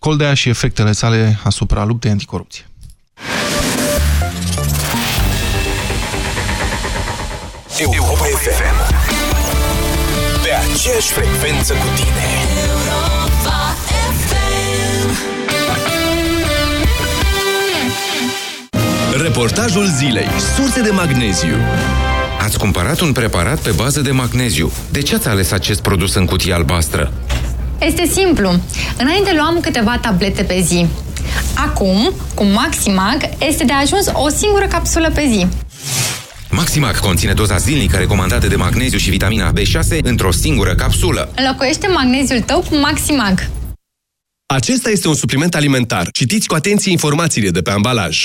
Coldea și efectele sale asupra luptei anticorupție. Europa FM Pe aceeași frecvență cu tine Europa FM Reportajul zilei Surse de magneziu Ați cumpărat un preparat pe bază de magneziu. De ce ați ales acest produs în cutie albastră? Este simplu. Înainte luam câteva tablete pe zi. Acum, cu Maximag, este de ajuns o singură capsulă pe zi. Maximac conține doza zilnică recomandată de magneziu și vitamina B6 într-o singură capsulă. Înlocuiește magneziul tău cu Maximag. Acesta este un supliment alimentar. Citiți cu atenție informațiile de pe ambalaj.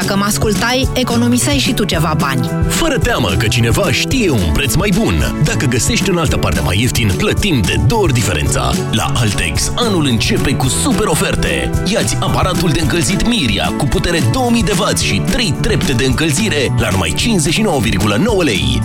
Dacă mă ascultai, economiseai și tu ceva bani. Fără teamă că cineva știe un preț mai bun. Dacă găsești în altă parte mai ieftin, plătim de două ori diferența. La Altex, anul începe cu super oferte. Iați aparatul de încălzit Miria cu putere 2000 de W și 3 trepte de încălzire la numai 59,9 lei.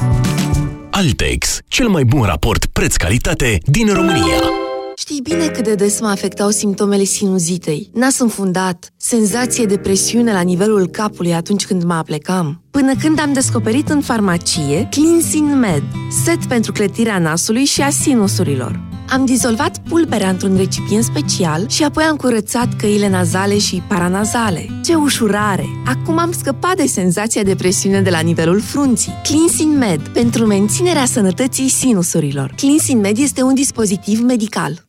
Altex, cel mai bun raport preț-calitate din România. Știi bine cât de des mă afectau simptomele sinuzitei. Nas înfundat, senzație de presiune la nivelul capului atunci când mă aplecam. Până când am descoperit în farmacie Cleansing Med, set pentru clătirea nasului și a sinusurilor. Am dizolvat pulberea într-un recipient special și apoi am curățat căile nazale și paranazale. Ce ușurare! Acum am scăpat de senzația de presiune de la nivelul frunții. Cleansing Med, pentru menținerea sănătății sinusurilor. Cleansing Med este un dispozitiv medical.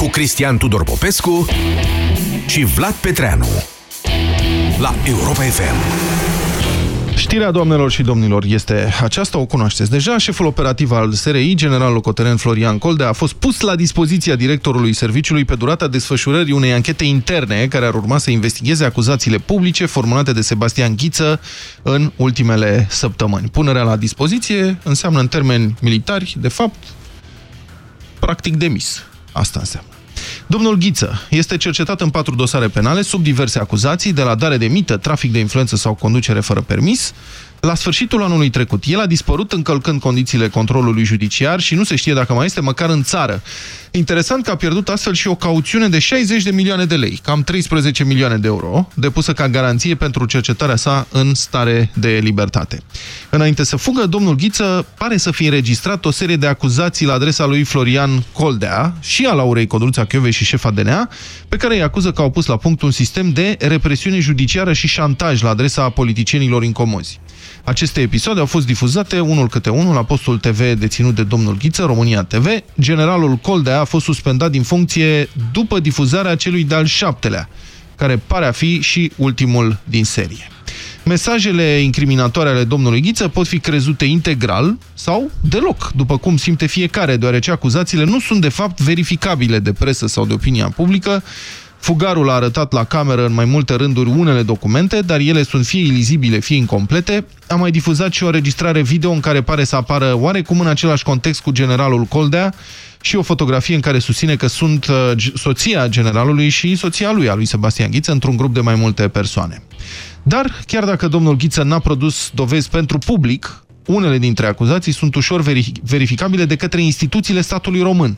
cu Cristian Tudor Popescu și Vlad Petreanu la Europa FM. Știrea, doamnelor și domnilor, este aceasta, o cunoașteți deja. Șeful operativ al SRI, general locotenent Florian Coldea, a fost pus la dispoziția directorului serviciului pe durata desfășurării unei anchete interne care ar urma să investigheze acuzațiile publice formulate de Sebastian Ghiță în ultimele săptămâni. Punerea la dispoziție înseamnă în termeni militari, de fapt, practic demis. Asta înseamnă. Domnul Ghiță este cercetat în patru dosare penale sub diverse acuzații de la dare de mită, trafic de influență sau conducere fără permis. La sfârșitul anului trecut, el a dispărut încălcând condițiile controlului judiciar și nu se știe dacă mai este măcar în țară. Interesant că a pierdut astfel și o cauțiune de 60 de milioane de lei, cam 13 milioane de euro, depusă ca garanție pentru cercetarea sa în stare de libertate. Înainte să fugă, domnul Ghiță pare să fie înregistrat o serie de acuzații la adresa lui Florian Coldea și a Laurei Codruța Chiove și șefa DNA, pe care îi acuză că au pus la punct un sistem de represiune judiciară și șantaj la adresa politicienilor incomozi. Aceste episoade au fost difuzate unul câte unul la postul TV deținut de domnul Ghiță, România TV. Generalul Coldea a fost suspendat din funcție după difuzarea celui de-al șaptelea, care pare a fi și ultimul din serie. Mesajele incriminatoare ale domnului Ghiță pot fi crezute integral sau deloc, după cum simte fiecare, deoarece acuzațiile nu sunt de fapt verificabile de presă sau de opinia publică, Fugarul a arătat la cameră în mai multe rânduri unele documente, dar ele sunt fie ilizibile, fie incomplete. A mai difuzat și o registrare video în care pare să apară oarecum în același context cu generalul Coldea și o fotografie în care susține că sunt uh, soția generalului și soția lui, a lui Sebastian Ghiță, într-un grup de mai multe persoane. Dar, chiar dacă domnul Ghiță n-a produs dovezi pentru public, unele dintre acuzații sunt ușor verificabile de către instituțiile statului român.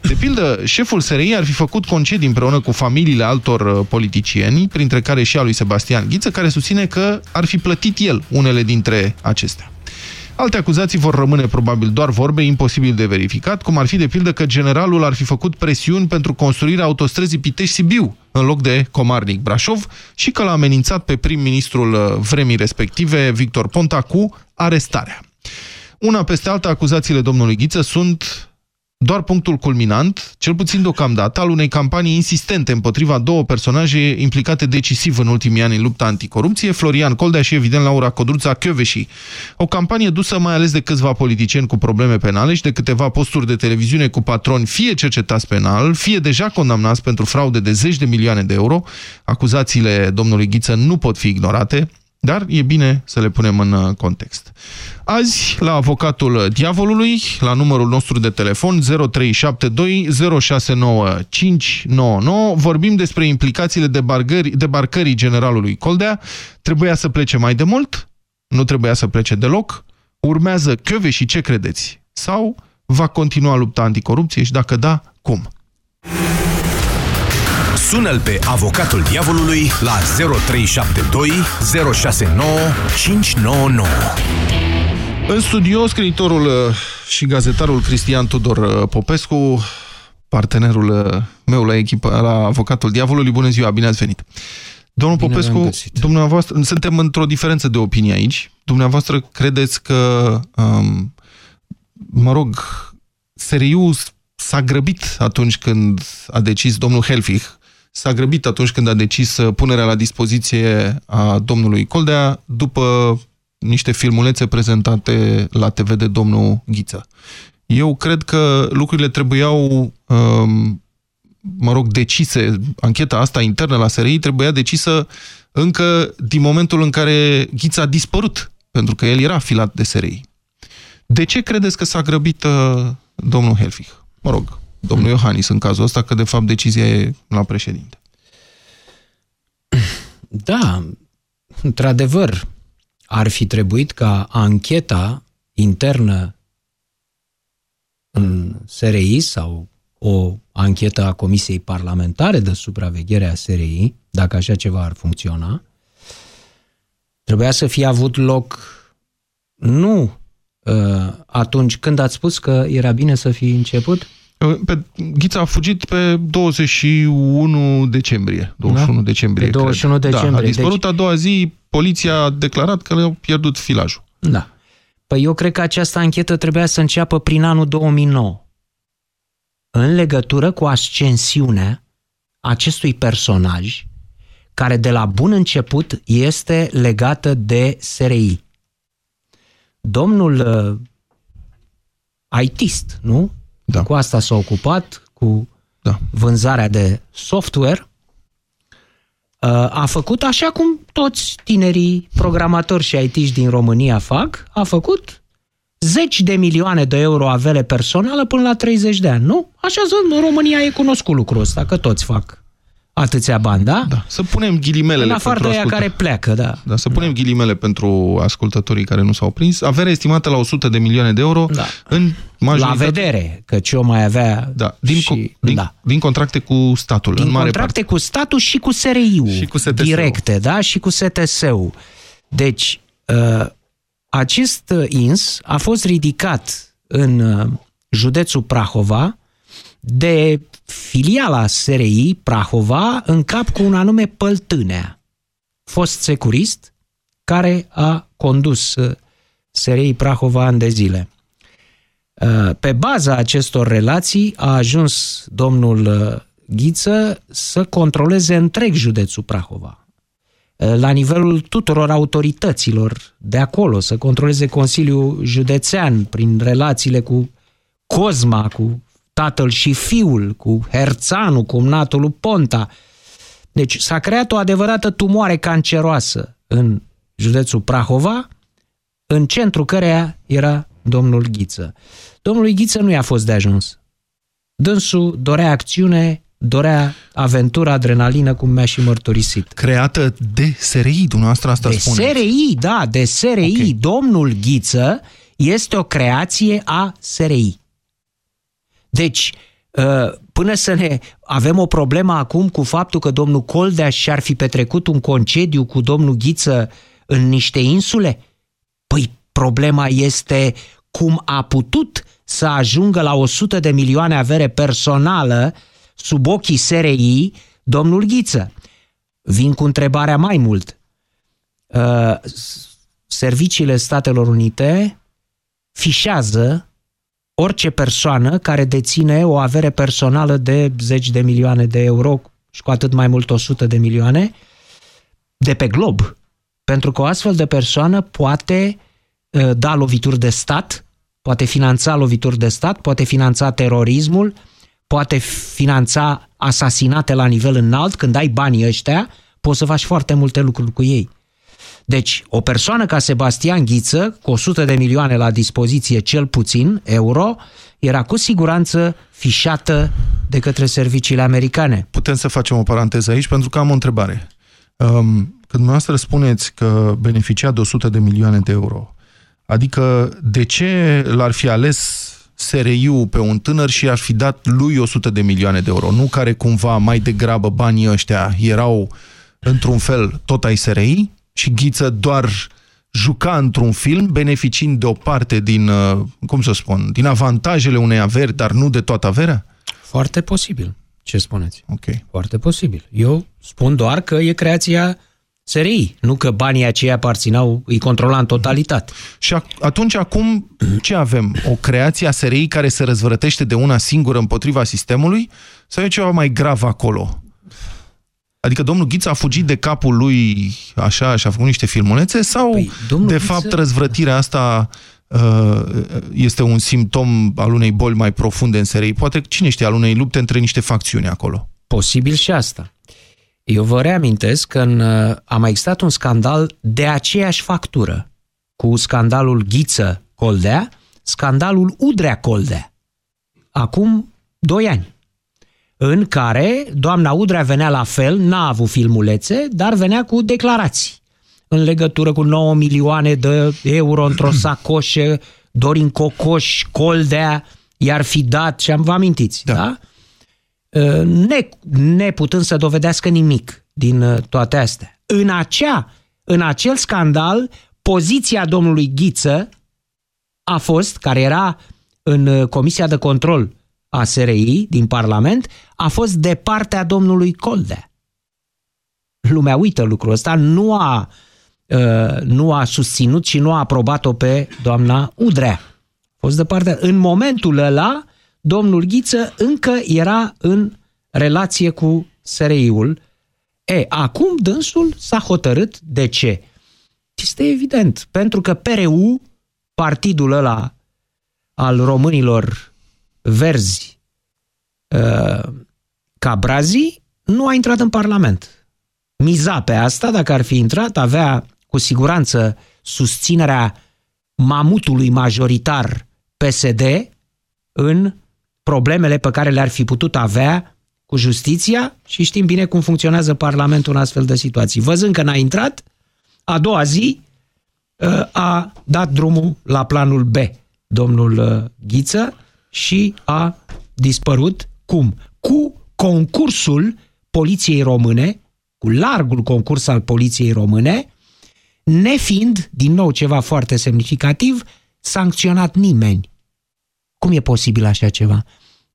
De pildă, șeful SRI ar fi făcut concedii împreună cu familiile altor uh, politicieni, printre care și a lui Sebastian Ghiță, care susține că ar fi plătit el unele dintre acestea. Alte acuzații vor rămâne probabil doar vorbe, imposibil de verificat, cum ar fi de pildă că generalul ar fi făcut presiuni pentru construirea autostrăzii Pitești-Sibiu, în loc de Comarnic-Brașov, și că l-a amenințat pe prim-ministrul uh, vremii respective, Victor Ponta, cu arestarea. Una peste alta, acuzațiile domnului Ghiță sunt doar punctul culminant, cel puțin deocamdată, al unei campanii insistente împotriva două personaje implicate decisiv în ultimii ani în lupta anticorupție, Florian Coldea și, evident, Laura Codruța Chioveși. O campanie dusă mai ales de câțiva politicieni cu probleme penale și de câteva posturi de televiziune cu patroni fie cercetați penal, fie deja condamnați pentru fraude de zeci de milioane de euro. Acuzațiile domnului Ghiță nu pot fi ignorate. Dar e bine să le punem în uh, context. Azi, la avocatul diavolului, la numărul nostru de telefon 0372 069599, vorbim despre implicațiile debarcării, debarcării generalului Coldea. Trebuia să plece mai de mult? Nu trebuia să plece deloc? Urmează Chiove și ce credeți? Sau va continua lupta anticorupție și dacă da, cum? Sună-l pe avocatul diavolului la 0372 069 599. În studio, scriitorul uh, și gazetarul Cristian Tudor uh, Popescu, partenerul uh, meu la echipa, la avocatul diavolului. Bună ziua, bine ați venit! Domnul bine Popescu, dumneavoastră, suntem într-o diferență de opinie aici. Dumneavoastră credeți că, um, mă rog, SRI-ul s-a grăbit atunci când a decis domnul Helfich s-a grăbit atunci când a decis uh, punerea la dispoziție a domnului Coldea după niște filmulețe prezentate la TV de domnul Ghiță. Eu cred că lucrurile trebuiau, um, mă rog, decise, ancheta asta internă la SRI trebuia decisă încă din momentul în care Ghiță a dispărut, pentru că el era filat de SRI. De ce credeți că s-a grăbit uh, domnul Helfich? Mă rog, domnul Iohannis în cazul ăsta, că de fapt decizia e la președinte. Da, într-adevăr, ar fi trebuit ca ancheta internă în SRI sau o anchetă a Comisiei Parlamentare de Supraveghere a SRI, dacă așa ceva ar funcționa, trebuia să fie avut loc nu uh, atunci când ați spus că era bine să fi început, pe, Ghița a fugit pe 21 decembrie. 21 da? decembrie, pe 21 cred. decembrie. Da, a dispărut deci... a doua zi, poliția a declarat că le-au pierdut filajul. Da. Păi eu cred că această anchetă trebuia să înceapă prin anul 2009. În legătură cu ascensiunea acestui personaj, care de la bun început este legată de SRI. Domnul uh, ITist, nu? Da. Cu asta s-a ocupat, cu da. vânzarea de software. Uh, a făcut așa cum toți tinerii programatori și it din România fac, a făcut zeci de milioane de euro avere personală până la 30 de ani, nu? Așa în România e cunoscut lucrul ăsta, că toți fac atâția bani, da? Da. Să punem ghilimelele În afară de aia care pleacă, da. Da, să punem da. ghilimele pentru ascultătorii care nu s-au prins. Averea estimată la 100 de milioane de euro da. în majoritate... La vedere, că ce o mai avea da. Din, și... din, da. din contracte cu statul, din în mare contracte parte. cu statul și cu SRI-ul. Și cu STS-ul. Directe, da? Și cu STS-ul. Deci, uh, acest ins a fost ridicat în uh, județul Prahova de filiala SRI Prahova în cap cu un anume Păltânea, fost securist care a condus uh, SRI Prahova ani de zile. Uh, pe baza acestor relații a ajuns domnul uh, Ghiță să controleze întreg județul Prahova, la nivelul tuturor autorităților de acolo, să controleze Consiliul Județean prin relațiile cu Cozma, cu tatăl și fiul, cu Herțanu, cumnatul lui Ponta. Deci s-a creat o adevărată tumoare canceroasă în județul Prahova, în centru căreia era domnul Ghiță. Domnului Ghiță nu i-a fost de ajuns. Dânsul dorea acțiune, dorea aventură, adrenalină, cum mi-a și mărturisit. Creată de SRI, dumneavoastră asta de spuneți. SRI, da, de SRI. Okay. Domnul Ghiță este o creație a SRI. Deci, uh, până să ne avem o problemă acum cu faptul că domnul Coldeaș și-ar fi petrecut un concediu cu domnul Ghiță în niște insule? Păi problema este cum a putut să ajungă la 100 de milioane avere personală sub ochii SRI domnul Ghiță. Vin cu întrebarea mai mult. Uh, serviciile Statelor Unite fișează orice persoană care deține o avere personală de zeci de milioane de euro și cu atât mai mult 100 de milioane de pe glob. Pentru că o astfel de persoană poate uh, da lovituri de stat, poate finanța lovituri de stat, poate finanța terorismul, poate finanța asasinate la nivel înalt. Când ai banii ăștia, poți să faci foarte multe lucruri cu ei. Deci, o persoană ca Sebastian Ghiță, cu 100 de milioane la dispoziție, cel puțin, euro, era cu siguranță fișată de către serviciile americane. Putem să facem o paranteză aici, pentru că am o întrebare. Um, când dumneavoastră spuneți că beneficia de 100 de milioane de euro, adică de ce l-ar fi ales SRI-ul pe un tânăr și ar fi dat lui 100 de milioane de euro, nu care cumva mai degrabă banii ăștia erau într-un fel tot ai SRI și Ghiță doar juca într-un film, beneficiind de o parte din, uh, cum să spun, din avantajele unei averi, dar nu de toată averea? Foarte posibil. Ce spuneți? Ok. Foarte posibil. Eu spun doar că e creația SRI, nu că banii aceia aparținau, îi controla în totalitate. Și atunci acum ce avem? O creație a SRI care se răzvrătește de una singură împotriva sistemului? Sau e ceva mai grav acolo? Adică domnul Ghiță a fugit de capul lui așa și a făcut niște filmulețe sau păi, de Ghiță... fapt răzvrătirea asta uh, este un simptom al unei boli mai profunde în SRI? Poate, cine știe, al unei lupte între niște facțiuni acolo? Posibil și asta. Eu vă reamintesc că în, uh, a mai existat un scandal de aceeași factură cu scandalul Ghiță-Coldea, scandalul Udrea-Coldea, acum doi ani, în care doamna Udrea venea la fel, n-a avut filmulețe, dar venea cu declarații în legătură cu 9 milioane de euro într-o sacoșă, Dorin Cocoș, Coldea, i-ar fi dat, și am vă amintiți, da? da? Uh, ne, neputând să dovedească nimic din uh, toate astea. În, acea, în acel scandal, poziția domnului Ghiță a fost, care era în uh, Comisia de Control a SRI din Parlament, a fost de partea domnului Coldea. Lumea uită lucrul ăsta, nu a, nu a susținut și nu a aprobat-o pe doamna Udrea. A fost de partea... În momentul ăla, domnul Ghiță încă era în relație cu SRI-ul. E, acum dânsul s-a hotărât de ce? Este evident, pentru că PRU, partidul ăla al românilor verzi uh, ca brazii, nu a intrat în Parlament. Miza pe asta, dacă ar fi intrat, avea cu siguranță susținerea mamutului majoritar PSD în problemele pe care le-ar fi putut avea cu justiția și știm bine cum funcționează Parlamentul în astfel de situații. Văzând că n-a intrat, a doua zi uh, a dat drumul la planul B, domnul uh, Ghiță, și a dispărut cum? Cu concursul Poliției Române, cu largul concurs al Poliției Române, nefiind, din nou ceva foarte semnificativ, sancționat nimeni. Cum e posibil așa ceva?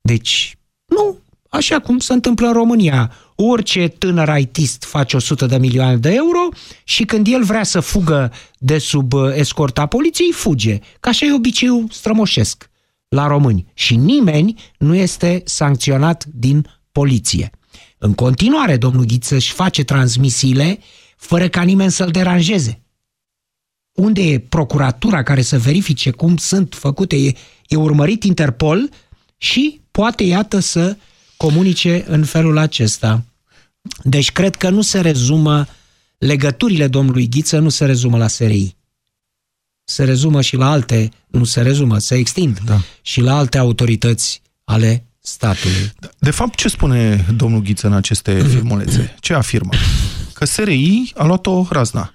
Deci, nu, așa cum se întâmplă în România. Orice tânăr ITist face 100 de milioane de euro și când el vrea să fugă de sub uh, escorta poliției, fuge. Ca așa e obiceiul strămoșesc la români. Și nimeni nu este sancționat din poliție. În continuare, domnul Ghiță își face transmisiile fără ca nimeni să-l deranjeze. Unde e procuratura care să verifice cum sunt făcute? E, e urmărit Interpol și poate, iată, să comunice în felul acesta. Deci cred că nu se rezumă, legăturile domnului Ghiță nu se rezumă la SRI. Se rezumă și la alte, nu se rezumă, se extind da. și la alte autorități ale statului. De fapt, ce spune domnul Ghiță în aceste mhm. filmulețe? Ce afirmă? Că SRI a luat-o razna.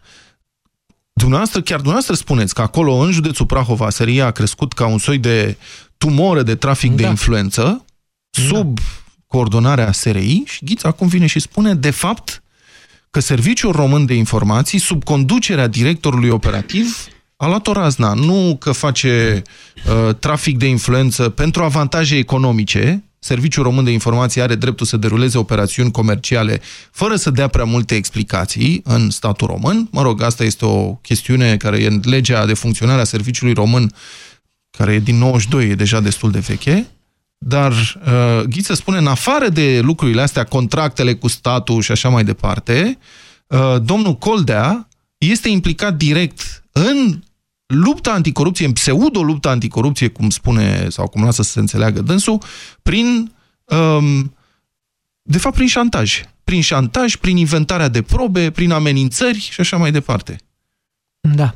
Dumneavoastră, chiar dumneavoastră spuneți că acolo, în județul Prahova, SRI a crescut ca un soi de tumoră de trafic da. de influență, sub da coordonarea SRI și Ghiț acum vine și spune, de fapt, că Serviciul Român de Informații, sub conducerea directorului operativ, a luat o razna. Nu că face uh, trafic de influență pentru avantaje economice, Serviciul Român de Informații are dreptul să deruleze operațiuni comerciale fără să dea prea multe explicații în statul român. Mă rog, asta este o chestiune care e în legea de funcționare a Serviciului Român care e din 92, e deja destul de veche, dar uh, Ghiță spune, în afară de lucrurile astea, contractele cu statul și așa mai departe, uh, domnul Coldea este implicat direct în lupta anticorupție, în pseudo-lupta anticorupție, cum spune, sau cum lasă să se înțeleagă dânsul, prin, um, de fapt, prin șantaj. Prin șantaj, prin inventarea de probe, prin amenințări și așa mai departe. Da.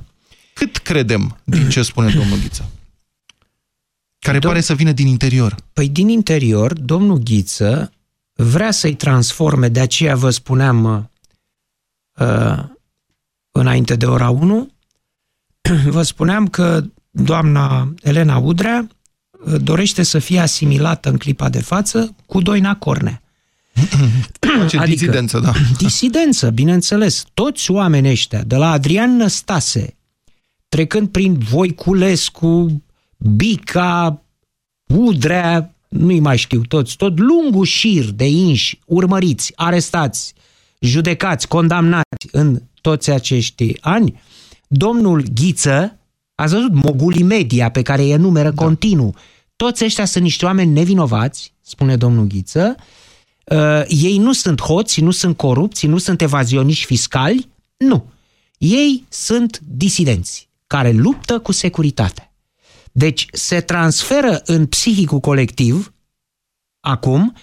Cât credem din ce spune domnul Ghiță? Care Dom- pare să vină din interior. Păi din interior, domnul Ghiță vrea să-i transforme, de aceea vă spuneam uh, înainte de ora 1, vă spuneam că doamna Elena Udrea uh, dorește să fie asimilată în clipa de față cu Doina Cornea. Ce adică, disidență, da. Disidență, bineînțeles. Toți oamenii ăștia, de la Adrian Năstase, trecând prin Voiculescu, Bica, Udrea, nu-i mai știu toți, tot lungul șir de inși urmăriți, arestați, judecați, condamnați în toți acești ani, domnul Ghiță, ați văzut mogulii media pe care îi enumeră da. continuu, toți ăștia sunt niște oameni nevinovați, spune domnul Ghiță, uh, ei nu sunt hoți, nu sunt corupți, nu sunt evazioniști fiscali, nu. Ei sunt disidenți care luptă cu securitatea. Deci se transferă în psihicul colectiv, acum,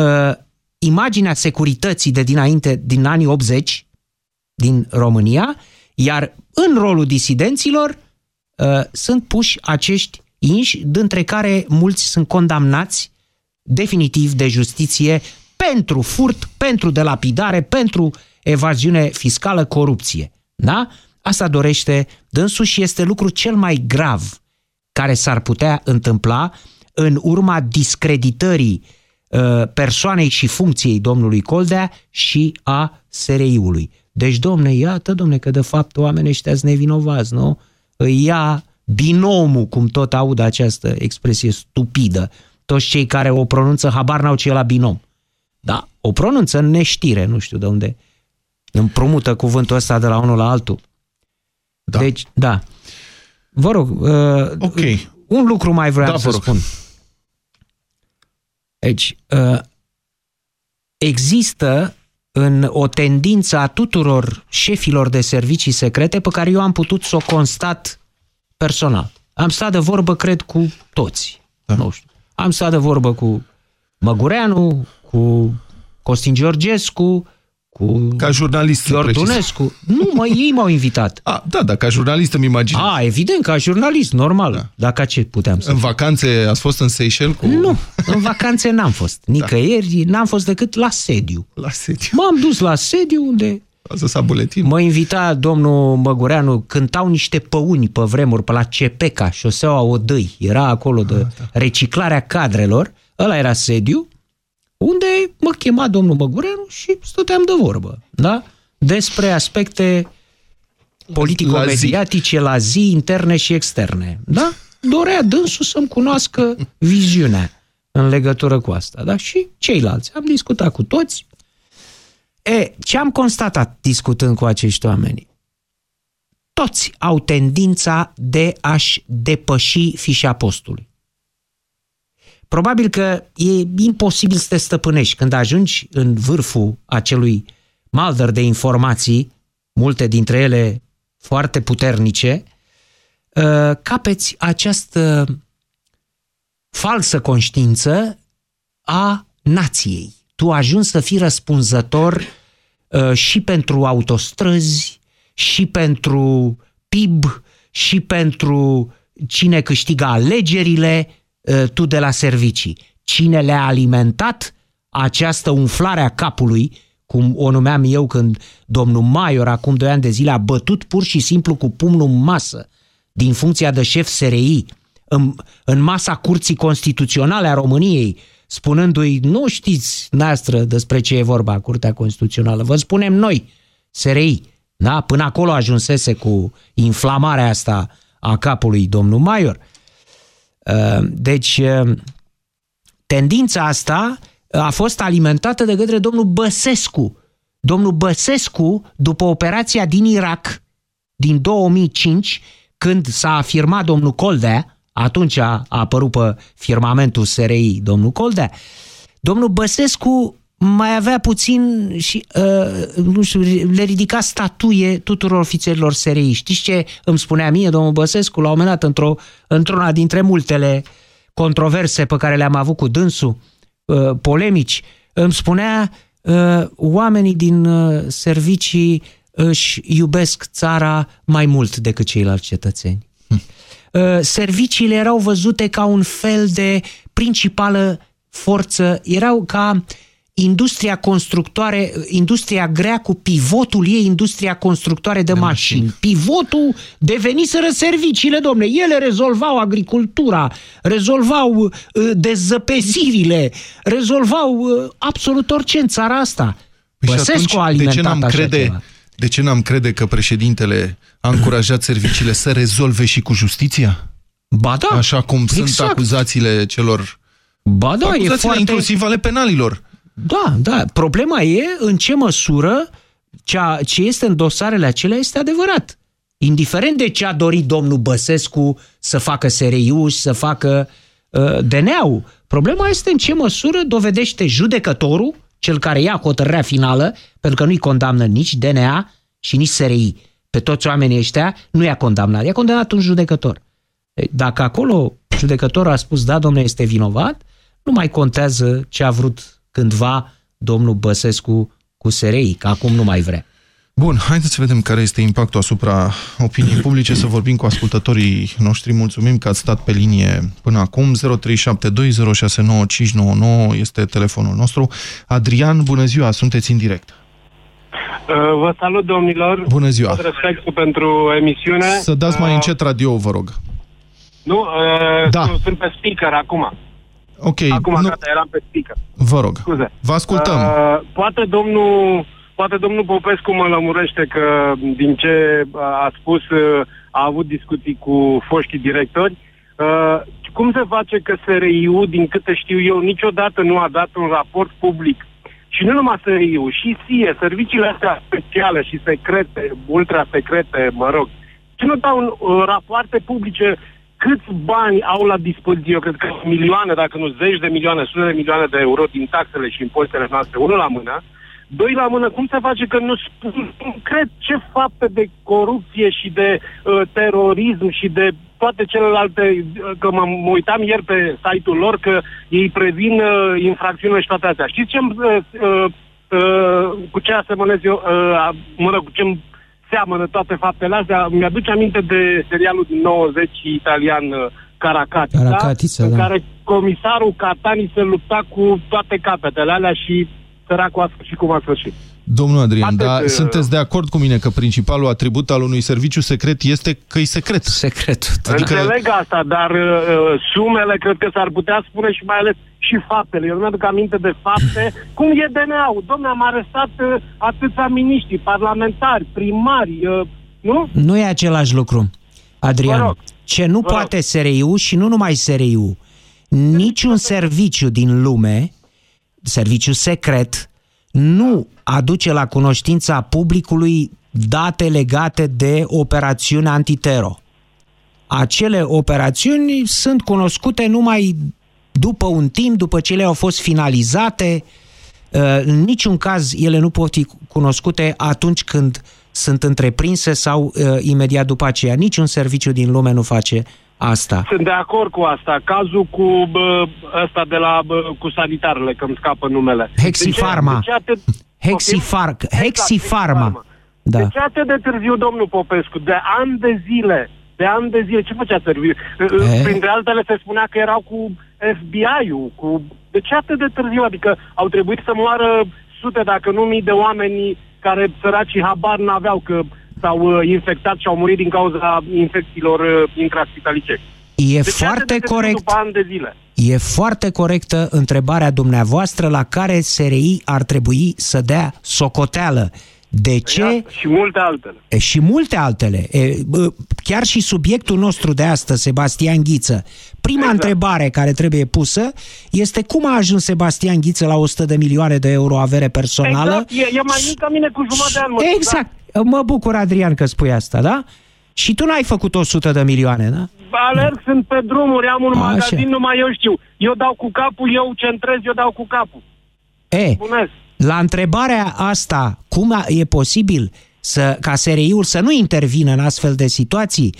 uh, imaginea securității de dinainte, din anii 80, din România, iar în rolul disidenților uh, sunt puși acești inși, dintre care mulți sunt condamnați definitiv de justiție pentru furt, pentru delapidare, pentru evaziune fiscală, corupție. Da? Asta dorește dânsul și este lucru cel mai grav care s-ar putea întâmpla în urma discreditării uh, persoanei și funcției domnului Coldea și a SRI-ului. Deci, domne, iată, domne, că de fapt oamenii ăștia sunt nevinovați, nu? Îi ia binomul, cum tot aud această expresie stupidă. Toți cei care o pronunță, habar n-au ce e la binom. Da, o pronunță în neștire, nu știu de unde împrumută cuvântul ăsta de la unul la altul. Da. Deci, da. Vă rog, uh, Ok. un lucru mai vreau Da, să vă rog. spun. Deci, uh, există în o tendință a tuturor șefilor de servicii secrete pe care eu am putut să o constat personal. Am stat de vorbă, cred, cu toți. Da. Nu știu. Am stat de vorbă cu Măgureanu, cu Costin Georgescu, cu Ca jurnalist, să precis. Iordunescu. Nu, mă, ei m-au invitat. A, da, da, ca jurnalist îmi imaginez. A, evident, ca jurnalist, normal. Da. Dar ca ce puteam să În vacanțe ați fost în Seychelles cu... Nu, în vacanțe n-am fost. Nicăieri, n-am fost decât la sediu. La sediu. M-am dus la sediu unde Ați lăsat buletin. mă invita domnul Măgureanu, cântau niște păuni pe vremuri, pe la Cepeca, șoseaua Odăi. Era acolo de reciclarea cadrelor. Ăla era sediu, unde mă chema domnul Măgureanu și stăteam de vorbă. Da? Despre aspecte politico-mediatice la zi, interne și externe. Da? Dorea dânsul să-mi cunoască viziunea în legătură cu asta. Da? Și ceilalți. Am discutat cu toți. E, ce am constatat discutând cu acești oameni? Toți au tendința de a-și depăși fișa postului. Probabil că e imposibil să te stăpânești când ajungi în vârful acelui maldăr de informații, multe dintre ele foarte puternice, uh, capeți această falsă conștiință a nației. Tu ajungi să fii răspunzător uh, și pentru autostrăzi, și pentru PIB, și pentru cine câștigă alegerile, uh, tu de la servicii. Cine le-a alimentat această umflare a capului, cum o numeam eu când domnul Maior, acum doi ani de zile, a bătut pur și simplu cu pumnul în masă din funcția de șef SRI în, în masa Curții Constituționale a României, spunându-i, nu știți noastră despre ce e vorba Curtea Constituțională, vă spunem noi, SRI. Da? Până acolo ajunsese cu inflamarea asta a capului domnul Maior. Uh, Deci, uh, tendința asta a fost alimentată de către domnul Băsescu. Domnul Băsescu, după operația din Irak, din 2005, când s-a afirmat domnul Coldea, atunci a apărut pe firmamentul SRI domnul Coldea, domnul Băsescu mai avea puțin și, uh, nu știu, le ridica statuie tuturor ofițerilor SRI. Știți ce îmi spunea mie domnul Băsescu la un moment dat într-o, într-una dintre multele controverse pe care le-am avut cu dânsul, uh, polemici, îmi spunea uh, oamenii din uh, servicii își iubesc țara mai mult decât ceilalți cetățeni. Hm. Uh, serviciile erau văzute ca un fel de principală forță, erau ca uh, industria constructoare, industria grea cu pivotul ei, industria constructoare de, de mașini. mașini. Pivotul deveniseră serviciile, domne. Ele rezolvau agricultura, rezolvau uh, dezăpezirile, rezolvau uh, absolut orice în țara asta. Păi Băsescu a de ce n-am crede, ceva. De ce n-am crede că președintele a încurajat serviciile să rezolve și cu justiția? Ba da. Așa cum exact. sunt acuzațiile celor... Ba da, e foarte... inclusiv ale penalilor. Da, da. Problema e în ce măsură ceea ce este în dosarele acelea este adevărat. Indiferent de ce a dorit domnul Băsescu să facă SRIU și să facă uh, DNA-ul, problema este în ce măsură dovedește judecătorul, cel care ia hotărârea finală, pentru că nu-i condamnă nici DNA și nici SRI. Pe toți oamenii ăștia nu i-a condamnat, i-a condamnat un judecător. Dacă acolo judecătorul a spus, da, domnule, este vinovat, nu mai contează ce a vrut cândva domnul Băsescu cu SRI, că acum nu mai vrea. Bun, haideți să vedem care este impactul asupra opiniei publice, să vorbim cu ascultătorii noștri. Mulțumim că ați stat pe linie până acum. 0372069599 este telefonul nostru. Adrian, bună ziua, sunteți în direct. Uh, vă salut, domnilor. Bună ziua. Tot respectul pentru emisiune. Să dați mai uh, încet radio, vă rog. Nu, uh, da. sunt pe speaker acum. Ok. Acum, nu... gata, eram pe speaker. Vă rog. Scuze. Vă ascultăm. Uh, poate domnul Poate domnul Popescu mă lămurește că din ce a spus a avut discuții cu foștii directori. Uh, cum se face că SRIU, din câte știu eu, niciodată nu a dat un raport public? Și nu numai SRIU, și SIE, serviciile astea speciale și secrete, ultra secrete, mă rog, ce nu dau un, uh, rapoarte publice câți bani au la dispoziție, eu cred că milioane, dacă nu zeci de milioane, sute de milioane de euro din taxele și impozitele noastre, unul la mână, doi la mână, cum se face că nu spun concret ce fapte de corupție și de uh, terorism și de toate celelalte, uh, că mă uitam ieri pe site-ul lor că ei previn uh, infracțiunile și toate astea. Știți ce, uh, uh, uh, cu ce asemănez eu, uh, mă rog, cu ce seamănă toate faptele astea. Mi-aduce aminte de serialul din 90 italian uh, Caracatița, Caracatița în da. care comisarul Catani se lupta cu toate capetele alea și săracul a sfârșit cum a sfârșit. Domnul Adrian, dar uh, sunteți de acord cu mine că principalul atribut al unui serviciu secret este că e secret? Secret. Adică... Înțeleg asta, dar uh, sumele cred că s-ar putea spune și mai ales și faptele. Eu nu aduc aminte de fapte. Cum e DNA-ul? Domnule, am arestat uh, atâția miniștri, parlamentari, primari, uh, nu? Nu e același lucru, Adrian. Ce nu Vă poate SRIU și nu numai SRIU, niciun serviciu din lume, serviciu secret, nu aduce la cunoștința publicului date legate de operațiuni antitero. Acele operațiuni sunt cunoscute numai după un timp, după ce ele au fost finalizate. Uh, în niciun caz ele nu pot fi cunoscute atunci când sunt întreprinse sau uh, imediat după aceea. Niciun serviciu din lume nu face asta. Sunt de acord cu asta. Cazul cu bă, ăsta de la bă, cu sanitarele, că îmi scapă numele. Hexifarma. De ce, de ce atât... Hexifar... Exact, Hexifarma. Da. De ce atât de târziu, domnul Popescu? De ani de zile. De ani de zile. Ce făcea serviciu? Printre altele se spunea că erau cu FBI-ul. Cu... De ce atât de târziu? Adică au trebuit să moară sute, dacă nu mii de oameni care săracii habar n-aveau că s-au uh, infectat și au murit din cauza infecțiilor uh, intraspitalice. E de foarte corect. După ani de zile. E foarte corectă întrebarea dumneavoastră la care SRI ar trebui să dea socoteală. De ce? Iată, și multe altele. E, și multe altele. E, chiar și subiectul nostru de astăzi, Sebastian Ghiță. Prima exact. întrebare care trebuie pusă este cum a ajuns Sebastian Ghiță la 100 de milioane de euro avere personală? Exact, e, e mai mic ca mine cu jumătate de an. Exact. Da? Mă bucur, Adrian, că spui asta, da? Și tu n-ai făcut 100 de milioane, da? alerg, sunt pe drumuri, am un Așa. magazin, numai eu știu. Eu dau cu capul, eu centrez, eu dau cu capul. E, Bunesc. La întrebarea asta, cum a- e posibil să, ca SRI-ul să nu intervină în astfel de situații,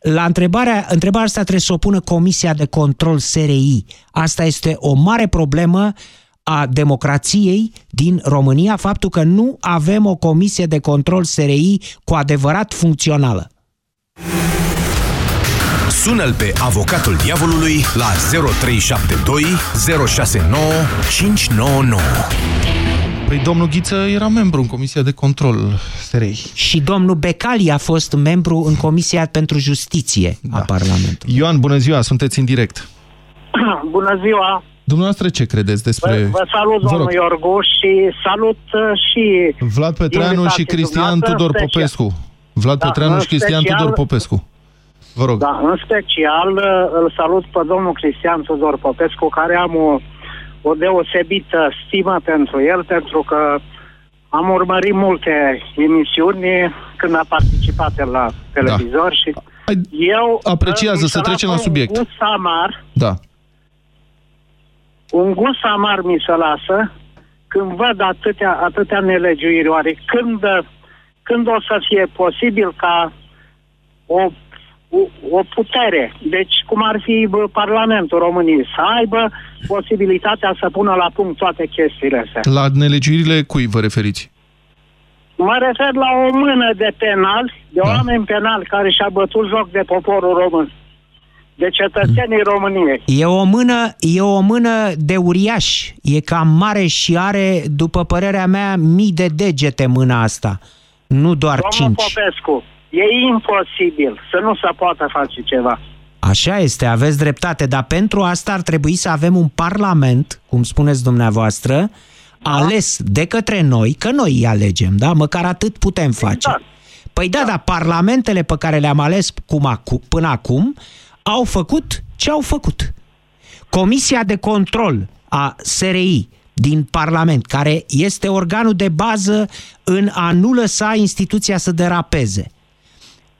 la întrebarea, întrebarea asta trebuie să o pună Comisia de Control SRI. Asta este o mare problemă a democrației din România, faptul că nu avem o comisie de control SRI cu adevărat funcțională. Sună-l pe avocatul diavolului la 0372 069 599. Păi domnul Ghiță era membru în Comisia de Control SRI. Și domnul Becali a fost membru în Comisia pentru Justiție da. a Parlamentului. Ioan, bună ziua, sunteți în direct. Bună ziua! Dumneavoastră ce credeți despre... Vă, vă salut, Vă domnul rog. Iorgu, și salut uh, și... Vlad Petreanu și invitații Cristian dumneavoastră, Tudor în special. Popescu. Vlad Da, Petreanu în și Cristian special- Tudor Popescu. Vă rog. Da, în special uh, îl salut pe domnul Cristian Tudor Popescu, care am o, o deosebită stimă pentru el, pentru că am urmărit multe emisiuni când a participat el la televizor și eu... apreciază uh, să mi se trecem la lasă subiect. Un gust amar, Da. un gust amar mi se lasă când văd atâtea, atâtea nelegiuiri. Oare când, când o să fie posibil ca o, o, o putere, deci cum ar fi bă, Parlamentul României, să aibă posibilitatea să pună la punct toate chestiile astea. La nelegiuirile cui vă referiți? Mă refer la o mână de penali, de da. oameni penali care și-a bătut joc de poporul român, de cetățenii României. E o mână, e o mână de uriaș. E cam mare și are, după părerea mea, mii de degete mâna asta. Nu doar Domnul cinci. Popescu, e imposibil să nu se poată face ceva. Așa este, aveți dreptate, dar pentru asta ar trebui să avem un parlament, cum spuneți dumneavoastră, ales de către noi, că noi îi alegem, da? Măcar atât putem face. Păi da, dar parlamentele pe care le-am ales cum acu- până acum au făcut ce au făcut. Comisia de control a SRI din Parlament, care este organul de bază în a nu lăsa instituția să derapeze,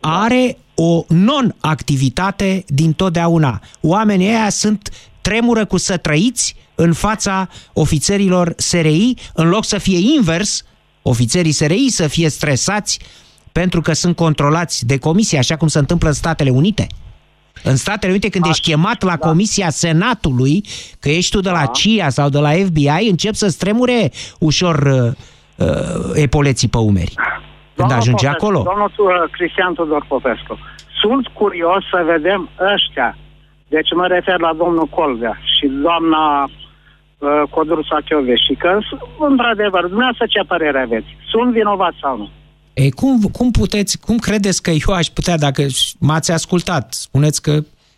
are o non-activitate din totdeauna. Oamenii ăia sunt tremură cu să trăiți în fața ofițerilor SRI, în loc să fie invers, ofițerii SRI să fie stresați pentru că sunt controlați de comisie, așa cum se întâmplă în Statele Unite. În Statele Unite, când ești chemat la Comisia Senatului, că ești tu de la CIA sau de la FBI, încep să-ți tremure ușor uh, uh, epoleții pe umeri. Când Domnul ajunge Popescu, acolo. Domnul uh, Cristian Tudor Popescu, sunt curios să vedem ăștia, deci mă refer la domnul Colbea și doamna uh, Codruța și că, într-adevăr, dumneavoastră ce părere aveți? Sunt vinovați sau nu? Ei, cum, cum puteți, cum credeți că eu aș putea, dacă m-ați ascultat, spuneți că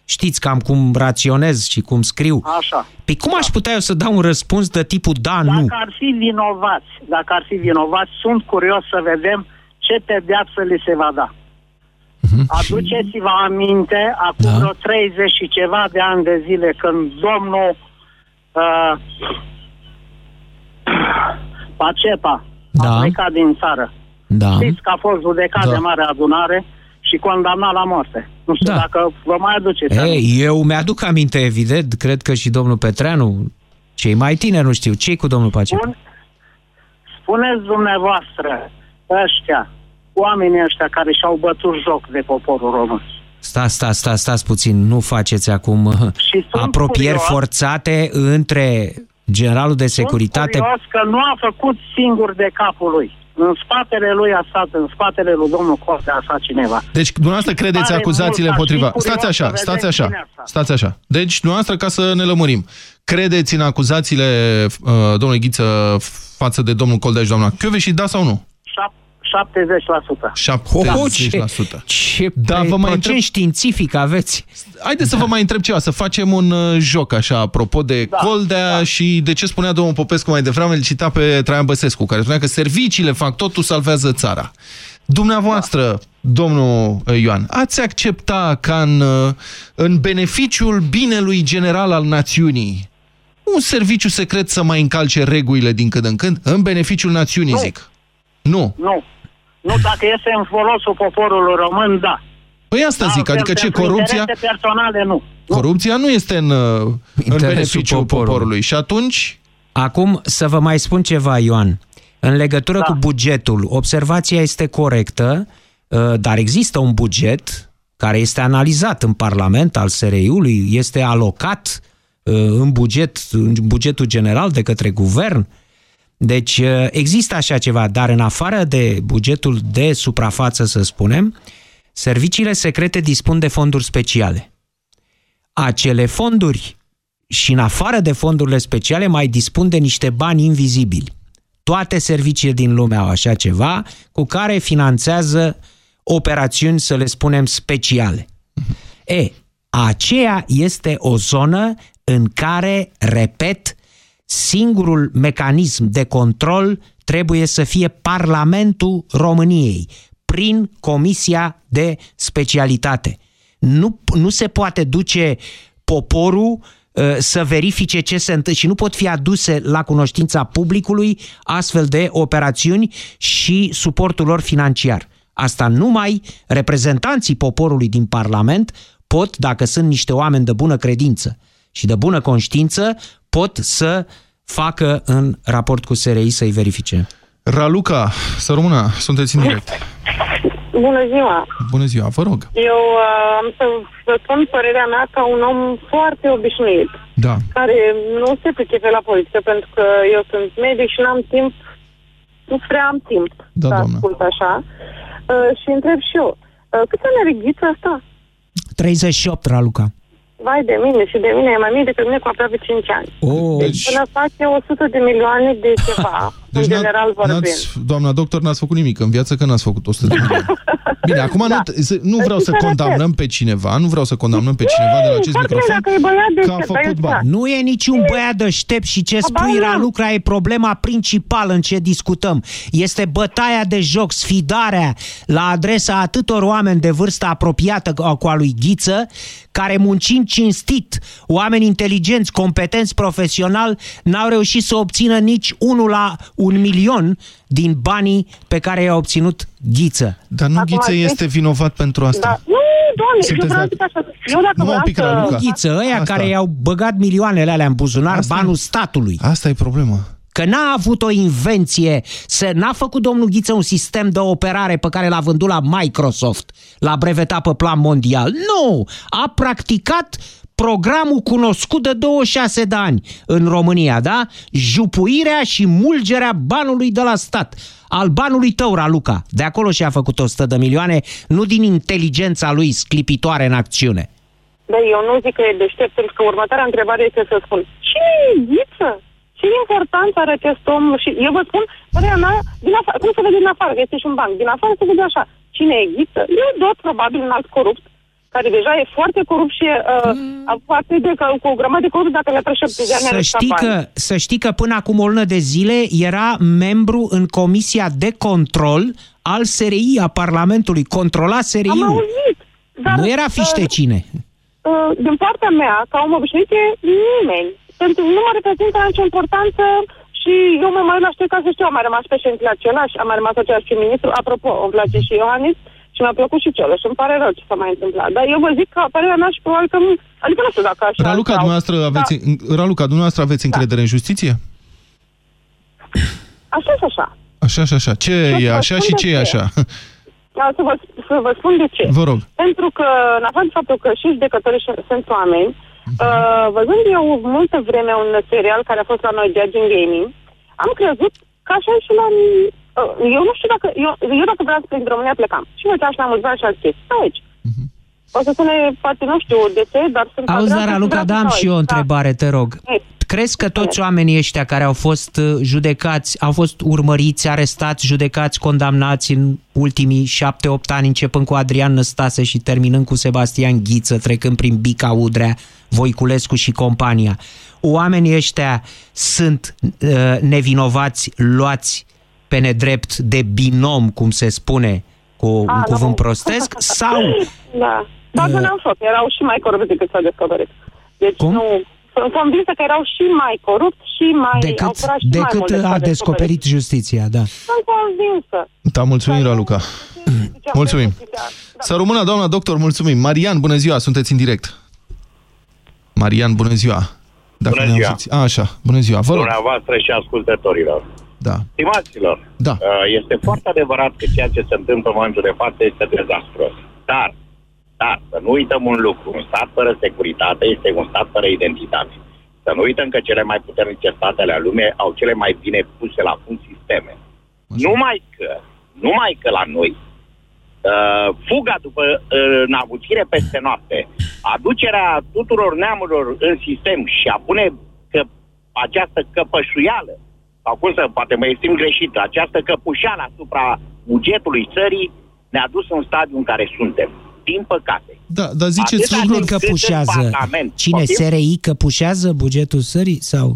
știți cam cum raționez și cum scriu. Așa. Păi cum aș putea eu să dau un răspuns de tipul da, nu? Dacă ar fi vinovați, dacă ar fi vinovați, sunt curios să vedem ce pedeapsă li se va da. Aduceți-vă aminte, acum Da. vreo 30 și ceva de ani de zile, când domnul uh, Pacepa Da. a plecat din țară. Da. Știți că a fost judecat Da. de mare adunare și condamnat la moarte. Nu știu Da. dacă vă mai aduceți aminte. Ei, eu mi-aduc aminte, evident, cred că și domnul Petreanu, cei mai tineri, nu știu, ce cu domnul Pacea? Spun, spuneți dumneavoastră, ăștia, oamenii ăștia care și-au bătut joc de poporul român. Sta, sta, sta, stați puțin, nu faceți acum uh, Și sunt apropieri curios- forțate între generalul de securitate Sunt curios că nu a făcut singur de capul lui. În spatele lui a stat, în spatele lui domnul Coste a stat cineva. Deci, dumneavoastră credeți Pare acuzațiile mult, aș fi împotriva... curios Stați așa, să stați vedem așa, cine asta. stați așa. Deci, dumneavoastră, ca să ne lămurim, credeți în acuzațiile uh, domnului Ghiță față de domnul Coldea și doamna și da sau nu? 70%. 70%. Ce Da, vă mai procent întreb... științific aveți? Haideți să vă mai întreb ceva, să facem un uh, joc așa, apropo de da, Coldea da. și de ce spunea domnul Popescu mai devreme, îl cita pe Traian Băsescu, care spunea că serviciile fac totul, salvează țara. Dumneavoastră, da. domnul uh, Ioan, ați accepta ca în, uh, în beneficiul binelui general al națiunii un serviciu secret să mai încalce regulile din când în când? În beneficiul națiunii, Nu. zic. Nu. Nu. Nu, dacă este în folosul poporului român, da. Păi asta zic, Altfel, adică ce, pentru corupția... interese personale, nu. Corupția nu este în, uh, în Interesul beneficiul poporului. poporului. Și atunci... Acum să vă mai spun ceva, Ioan. În legătură da. cu bugetul, observația este corectă, uh, dar există un buget care este analizat în Parlament al SRI-ului, este alocat uh, în, buget, în bugetul general de către guvern. Deci uh, există așa ceva, dar în afară de bugetul de suprafață, să spunem, serviciile secrete dispun de fonduri speciale. Acele fonduri și în afară de fondurile speciale mai dispun de niște bani invizibili. Toate serviciile din lume au așa ceva cu care finanțează operațiuni, să le spunem, speciale. E, aceea este o zonă în care, repet, singurul mecanism de control trebuie să fie Parlamentul României, prin Comisia de Specialitate. Nu, nu se poate duce poporul uh, să verifice ce se întâmplă și nu pot fi aduse la cunoștința publicului astfel de operațiuni și suportul lor financiar. Asta numai reprezentanții poporului din Parlament pot, dacă sunt niște oameni de bună credință și de bună conștiință, pot să facă în raport cu SRI să-i verifice. Raluca, să rămână, sunteți în direct. Bună ziua! Bună ziua, vă rog. Eu uh, am să vă spun părerea mea ca un om foarte obișnuit, Da. care nu se pricepe la politică, pentru că eu sunt medic și n-am timp, nu prea am timp Da, să doamnă. ascult așa. Uh, și întreb și eu, uh, cât ani are ghița asta? 38, Raluca. Vai de mine și de mine e mai mic decât mine cu aproape 5 ani. Oh. Deci până face 100 de milioane de ceva, în n-a- general vorbind. Deci n-ați, doamna doctor, n-ați făcut nimic în viață, că n-ați făcut 100 de milioane. Bine, acum Da. nu, să- nu vreau să Deci, condamnăm pe cineva, nu vreau să condamnăm pe cineva de la acest foarte bine, microfon dacă e băiat de că a ce, dar făcut e bani. Nu e niciun băiat deștept și ce spui, Ba, nu. Raluca, e problema principală în ce discutăm. Este bătaia de joc, sfidarea la adresa atâtor oameni de vârstă apropiată cu cu a lui Ghiță, care muncind cinstit, oameni inteligenți, competenți profesional, n-au reușit să obțină nici unul la un milion din banii pe care i-a obținut Ghiță. Dar nu Acum, Ghiță deci- este vinovat pentru asta. Da. Nu, doamne, Sunteți eu vreau de- să zic așa. Eu dacă Numai un vreau pic, să... Raluca. Ghiță, ăia Asta. care i-au băgat milioanele alea în buzunar, Asta- banul statului. Asta e problema. Că n-a avut o invenție, să n-a făcut domnul Ghiță un sistem de operare pe care l-a vândut la Microsoft, l-a brevetat pe plan mondial. Nu! A practicat programul cunoscut de 26 de ani în România, da? Jupuirea și mulgerea banului de la stat. Al banului tău, Raluca. De acolo și-a făcut 100 de milioane, nu din inteligența lui sclipitoare în acțiune. Da, eu nu zic că e deștept, pentru că următoarea întrebare este să spun cine e Ghiță? Ce importanță are acest om? Și eu vă spun, părerea mea, din afară, cum se vede din afară, că este și un banc, din afară se vede așa. Cine e Ghiță? E doar probabil un alt corupt, care deja e foarte corupt și uh, mm. foarte de, că, cu o grămadă de corupt, dacă le trece 70 de ani, Să are știi, bani. că, să știi că până acum o lună de zile era membru în Comisia de Control al SRI, a Parlamentului. Controla Am SRI-ul. auzit. Dar, Nu era fiște uh, cine. Uh, din partea mea, ca om obișnuit, e nimeni. Pentru nu mă reprezintă nicio importanță și eu mă mai uit la știu ca să știu, am mai rămas președintele același, am mai rămas același prim-ministru. Apropo, îmi place și Ioanis și mi-a plăcut și Cioloș. Îmi pare rău ce s-a mai întâmplat. Dar eu vă zic că părerea mea și probabil că... nu- Adică nu știu dacă așa... Raluca, sau- dumneavoastră aveți, Da, Raluca, dumneavoastră aveți încredere în justiție? așa și așa. Așa și așa. Ce Să e vă așa spun și de ce e ce. așa? Da, să, vă, să vă spun de ce. Vă rog. Pentru că, în afară de faptul că și judecătorii și- sunt oameni, Mhm. Uh, văzând eu multă vreme un serial care a fost la noi, Judging Gaming, am crezut că așa e și la... Uh, eu nu știu dacă... Eu, eu dacă vreau să plec din România, plecam. Și mă uitam și la mulți bani și alți chestii. Stau aici. O să spune, poate nu știu de ce, dar sunt... Mhm. Auzi, vreau dar, să- Raluca, vreau să da, am stau și eu o aici. Da. întrebare, te rog. Ei. Crezi că toți oamenii ăștia care au fost uh, judecați, au fost urmăriți, arestați, judecați, condamnați în ultimii șapte-opt ani, începând cu Adrian Năstase și terminând cu Sebastian Ghiță, trecând prin Bica Udrea, Voiculescu și compania. Oamenii ăștia sunt uh, nevinovați, luați pe nedrept de binom, cum se spune, cu un Ah, cuvânt nu. prostesc, sau Da. Dar Uh. nu am fost. Erau și mai corupți decât s-au descoperit. Deci Cum? nu... Sunt convinsă că erau și mai corupți și mai... au decât, furat și mai mult decât decât a s-au descoperit justiția, da. Sunt convinsă. Da, mulțumim, Raluca. Mulțumim. Să rămână, doamna doctor, mulțumim. Marian, bună ziua, sunteți în direct. Marian, bună ziua. Dacă Bună ne ziua. auziți. A, așa, bună ziua, vă rog. Dumneavoastră și ascultătorilor. Da. Stimaților, Da. uh, este foarte adevărat că ceea ce se întâmplă în momentul de față este dezastruos. Dar, dar, să nu uităm un lucru. Un stat fără securitate este un stat fără identitate. Să nu uităm că cele mai puternice state ale lumii au cele mai bine puse la punct sisteme. Numai că, numai că la noi, uh, fuga după uh, nabucire peste noapte, aducerea tuturor neamurilor în sistem și a pune că această căpășuială, sau cum să, poate mă exprim greșit, această căpușeală asupra bugetului țării ne-a dus în stadiul în care suntem. Din păcate. Da, dar ziceți Atâta lucruri... timp cât în Căpușează. Parlament, Cine, poftim? SRI căpușează bugetul țării? Sau...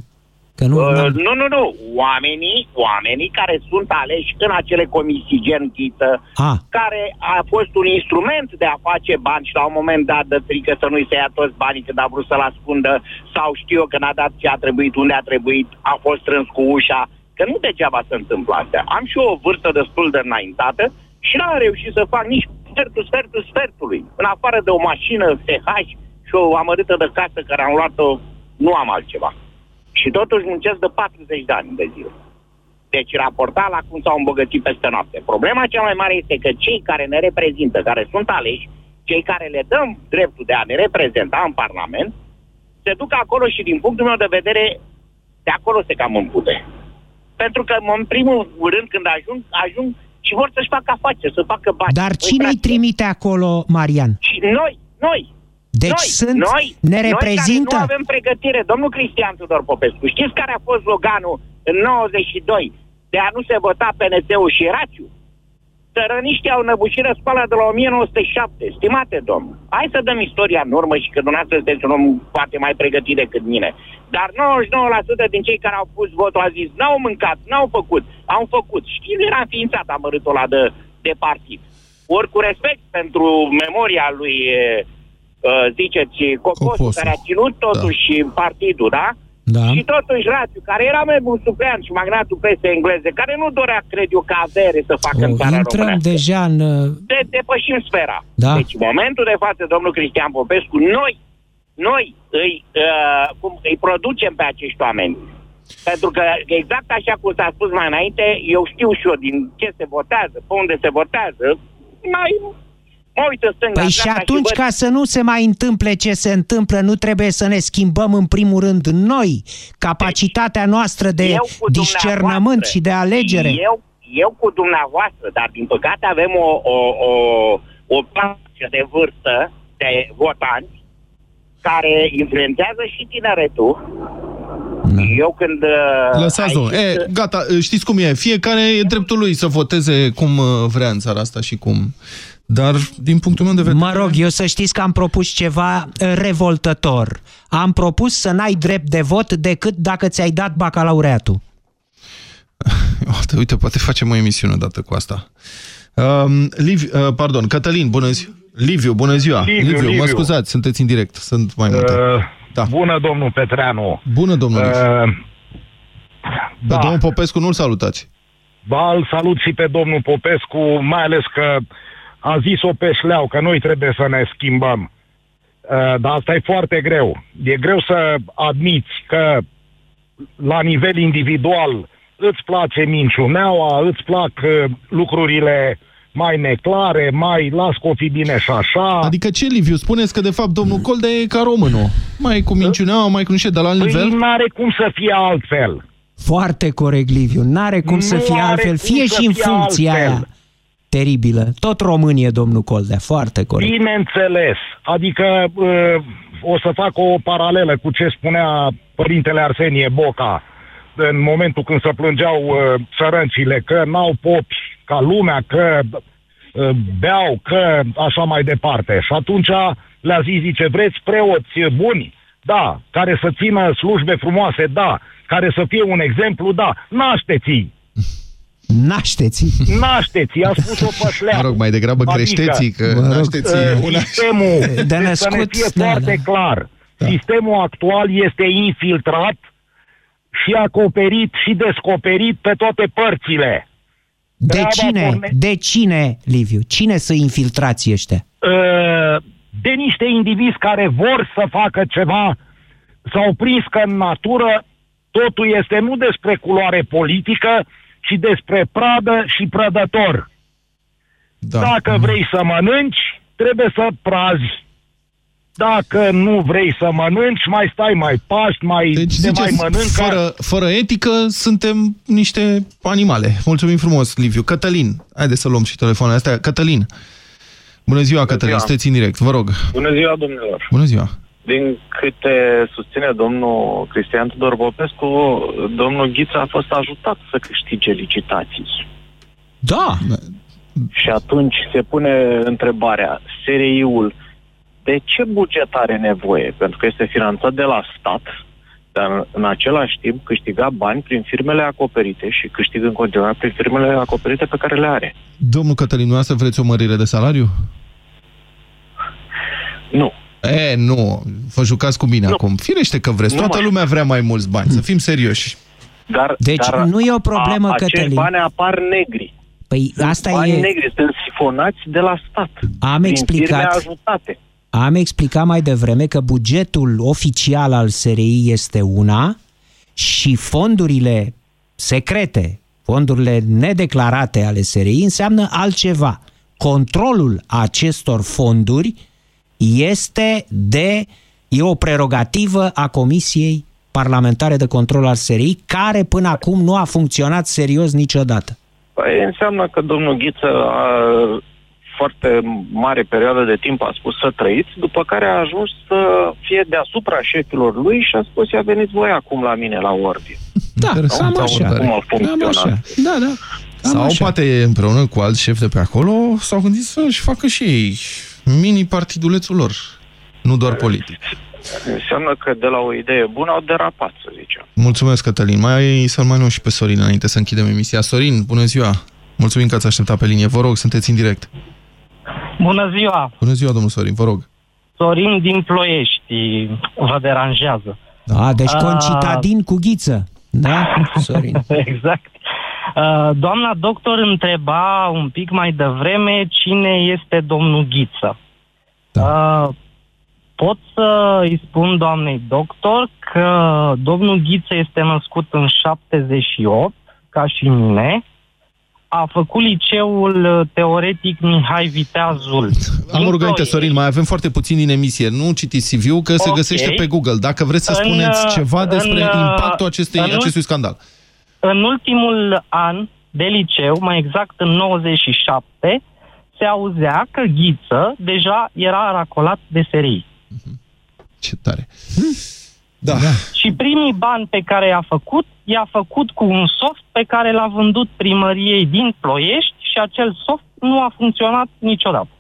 Că nu, Uh, n-am- nu, nu, nu. Oamenii, oamenii care sunt aleși în acele comisii gen ghiță, Ah. care a fost un instrument de a face bani și la un moment dat de frică să nu-i se ia toți banii când a vrut să-l ascundă sau știu eu că n-a dat ce a trebuit, unde a trebuit, a fost strâns cu ușa, că nu degeaba se întâmplă astea. Am și eu o vârstă destul de înaintată și n-am reușit să fac nici sfertul, sfertul, sfertului. În afară de o mașină SH și o amărâtă de casă care am luat-o, nu am altceva. Și totuși muncesc de 40 de ani de zile. Deci raportat la cum s-au îmbogățit peste noapte. Problema cea mai mare este că cei care ne reprezintă, care sunt aleși, cei care le dăm dreptul de a ne reprezenta în Parlament, se duc acolo și din punctul meu de vedere, de acolo se cam împute. Pentru că în primul rând când ajung, ajung și vor să-și facă afaceri, să facă bani. Dar Păi, cine îi frate, trimite acolo, Marian? Și noi, noi. Deci noi, sunt- noi, ne reprezintă? Noi care nu avem pregătire. Domnul Cristian Tudor Popescu, știți care a fost sloganul în 92 de a nu se vota PNT-ul și Rațiu? Țărăniștii au năbușit răscoala de la 1907, stimate domn. Hai să dăm istoria în urmă și că dumneavoastră sunteți un om poate mai pregătit decât mine. Dar 99% din cei care au pus votul au zis, n-au mâncat, n-au făcut, au făcut. Știți, era înființat amărâtul ăla de, de partid. Ori cu respect pentru memoria lui, e, uh, ziceți, Cocosu, Cocosu. care a ținut totuși partidul, da? Da. Și totuși Rațiu, care era membru supleant și magnatul presei engleze, care nu dorea, cred eu, ca avere să facă în O, țara intrăm românească. deja în... uh, De, depășim sfera. Da. Deci, în momentul de față, domnul Cristian Popescu, noi, noi îi, uh, cum, îi producem pe acești oameni. Pentru că, exact așa cum s-a spus mai înainte, eu știu și eu din ce se votează, pe unde se votează, mai mă uit în stânga, Păi în și dreapta atunci, văd- ca să nu se mai întâmple ce se întâmplă, nu trebuie să ne schimbăm în primul rând noi capacitatea noastră de eu cu discernământ dumneavoastră și de alegere. și Eu, eu cu dumneavoastră, dar din păcate avem o, o, o, o planșă de vârstă de votanți care influențează și tineretul. Eu când... uh, Lăsați-o. aici- E, gata, știți cum e. Fiecare e dreptul lui să voteze cum uh, vrea în țara asta și cum... Dar, din punctul meu de vedere... Mă rog, eu să știți că am propus ceva uh, revoltător. Am propus să n-ai drept de vot decât dacă ți-ai dat bacalaureatul. Uite, uite, poate facem o emisiune dată cu asta. Um, Liv, uh, pardon, Cătălin, bună ziua. Liviu, bună ziua. Liviu, Liviu, mă Liviu. scuzați, sunteți în direct. Sunt mai multe. Uh, Da. Bună, domnul Petreanu. Bună, domnul Liviu. Uh, Pe domnul Popescu nu-l salutați. ba, îl salut și pe domnul Popescu, mai ales că a zis-o pe șleau că noi trebuie să ne schimbăm. Uh, dar asta e foarte greu. E greu să admiți că la nivel individual îți place minciuneaua, îți plac uh, lucrurile mai neclare, mai las că o fi bine și așa. Adică ce, Liviu? Spuneți că, de fapt, domnul Coldea e ca românul. Mai cu minciuneaua, mai cu niște de la alt nivel? Păi n-are cum să fie altfel. Foarte corect, Liviu. N-are cum Nu să fie are altfel. cum Fie să și în fie funcția altfel. aia teribilă. Tot român e domnul Coldea. Foarte corect. Bineînțeles. Adică uh, o să fac o paralelă cu ce spunea părintele Arsenie Boca în momentul când se plângeau uh, sărăncile că n-au popi ca lumea, că uh, beau, că așa mai departe. Și atunci le-a zis, zice, vreți preoți buni? Da. Care să țină slujbe frumoase? Da. Care să fie un exemplu? Da. Nașteți-i! Nașteți. Nașteți, a spus-o pe șleau. Mă rog, mai degrabă creșteți, că Mă rog, nașteți e uh, una... Sistemul, De deci să ne născut, fie da, foarte da. clar, sistemul actual este infiltrat și acoperit și descoperit pe toate părțile. De Treaba cine? porne- De cine, Liviu? Cine să infiltrații ăștia? uh, de niște indivizi care vor să facă ceva, s-au prins că în natură totul este nu despre culoare politică, ci despre pradă și prădător. Da. Dacă vrei să mănânci, trebuie să prazi. Dacă nu vrei să mănânci, mai stai, mai paști, mai, Deci, te mai ziceți, mănâncă. fără, fără etică, suntem niște animale. Mulțumim frumos, Liviu. Cătălin, haide să luăm și telefoanele astea. Cătălin. Bună ziua, Cătălin, ziua. sunteți în direct, vă rog. Bună ziua, domnilor! Bună ziua. Din câte susține domnul Cristian Tudor Popescu, domnul Ghiță a fost ajutat să câștige licitații. Da! Și atunci se pune întrebarea, SRI-ul de ce buget are nevoie? Pentru că este finanțat de la stat, dar în, în același timp câștiga bani prin firmele acoperite și câștigă în continuare prin firmele acoperite pe care le are. Domnul Cătălin, noastră vreți o mărire de salariu? Nu. E, nu. Vă jucați cu mine Nu. acum. Firește că vreți. Nu Toată mai- lumea vrea mai mulți bani. Să fim serioși. Dar, Deci dar nu e o problemă, a, acești Cătălin. bani apar negri. Păi asta bani e... negri sunt sifonați de la stat. Am prin explicat. firme ajutate. Am explicat mai devreme că bugetul oficial al SRI este una și fondurile secrete, fondurile nedeclarate ale SRI înseamnă altceva. Controlul acestor fonduri este de e o prerogativă a Comisiei Parlamentare de Control al SRI, care până acum nu a funcționat serios niciodată. Păi înseamnă că domnul Ghiță a foarte mare perioadă de timp a spus să trăiți, după care a ajuns să fie deasupra șefilor lui și a spus, ia veniți voi acum la mine la ordine. Da, Interesant, cam așa. abordare. Cum a Cam funcționat. așa. Da, da. Cam Sau așa. poate împreună cu alți șefi de pe acolo s-au gândit să-și facă și ei mini-partidulețul lor. Nu doar politic. Înseamnă că de la o idee bună au derapat, să zicem. Mulțumesc, Cătălin. Mai să-l mai luăm și pe Sorin înainte să închidem emisia. Sorin, bună ziua! Mulțumim că ați așteptat pe linie. Vă rog, sunteți în direct. Bună ziua! Bună ziua, domnul Sorin, vă rog. Sorin din Ploiești vă deranjează. A, deci A- concitadin cu ghiță. Da, Sorin. exact. Uh, Doamna doctor întreba un pic mai devreme cine este domnul Ghiță. Da. Pot să îi spun doamnei doctor că domnul Ghiță este născut în 78, ca și mine. A făcut liceul teoretic Mihai Viteazul. Am din o rugăminte, Ploiești. Sorin, mai avem foarte puțin din emisie. Nu citiți CV-ul, că se Ok. găsește pe Google. Dacă vreți să În, spuneți ceva despre în, impactul acestei, în ul- acestui scandal. În ultimul an de liceu, mai exact în 97, se auzea că Ghiță deja era racolat de serii. Ce tare. Da. Și primii bani pe care i-a făcut, i-a făcut cu un soft pe care l-a vândut primăriei din Ploiești și acel soft nu a funcționat niciodată.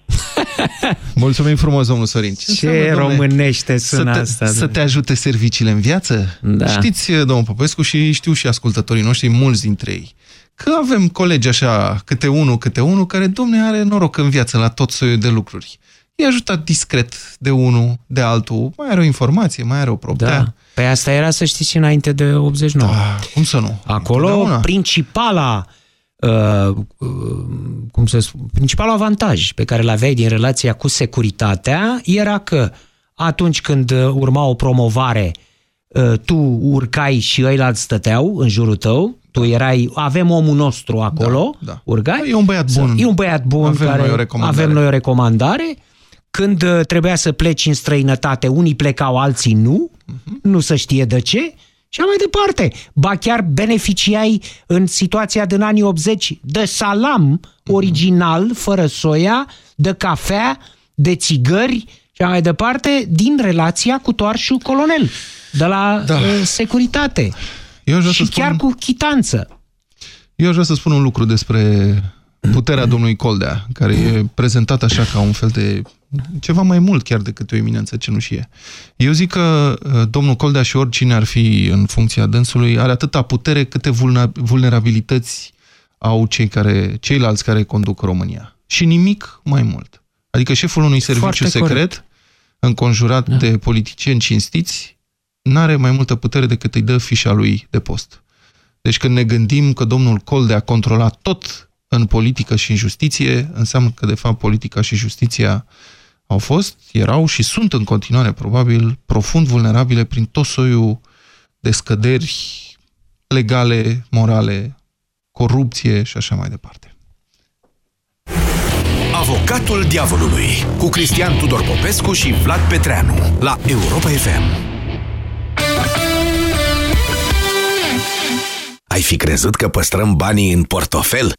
Mulțumim frumos, domnul Sorin. Ce înseamnă, domnule, românește să sună te, asta, Să domnule? te ajute serviciile în viață? Da. Știți, domnul Popescu, și știu și ascultătorii noștri, mulți dintre ei, că avem colegi așa, câte unul, câte unul, care, domne, are noroc în viață la tot soiul de lucruri. E ajutat discret de unul, de altul, mai are o informație, mai are o proptea. Da. Păi asta era, să știți, și înainte de 89. Da, cum să nu? Acolo, Întotdeauna. principala uh, uh, cum să spun, principalul avantaj pe care îl aveai din relația cu securitatea era că atunci când uh, urma o promovare, uh, tu urcai și ăilalți stăteau în jurul tău, tu erai, avem omul nostru acolo, Da, da. urgai. E un băiat bun. E un băiat bun Avem care noi o recomandare. avem noi o recomandare. Când uh, trebuia să pleci în străinătate, unii plecau, alții nu, Mhm. nu se știe de ce, și așa mai departe. Ba chiar beneficiai în situația din anii 80 de salam Mhm. original, fără soia, de cafea, de țigări și așa mai departe, din relația cu toarșul colonel, de la Da. uh, securitate. Eu aș vrea și să spun- chiar cu chitanță. Eu aș vrea să spun un lucru despre puterea domnului Coldea, care e prezentat așa ca un fel de ceva mai mult chiar decât o eminență cenușie. Eu zic că uh, domnul Coldea și oricine ar fi în funcția dânsului are atâta putere câte vulna- vulnerabilități au cei care, ceilalți care conduc România. Și nimic mai mult. Adică șeful unui serviciu Foarte secret, corect. înconjurat da. de politicieni cinstiți, n-are mai multă putere decât îi dă fișa lui de post. Deci când ne gândim că domnul Coldea controla tot în politică și în justiție, înseamnă că, de fapt, politica și justiția au fost, erau și sunt în continuare, probabil, profund vulnerabile prin tot soiul de scăderi legale, morale, corupție și așa mai departe. Avocatul diavolului cu Cristian Tudor Popescu și Vlad Petreanu la Europa FM. Ai fi crezut că păstrăm banii în portofel?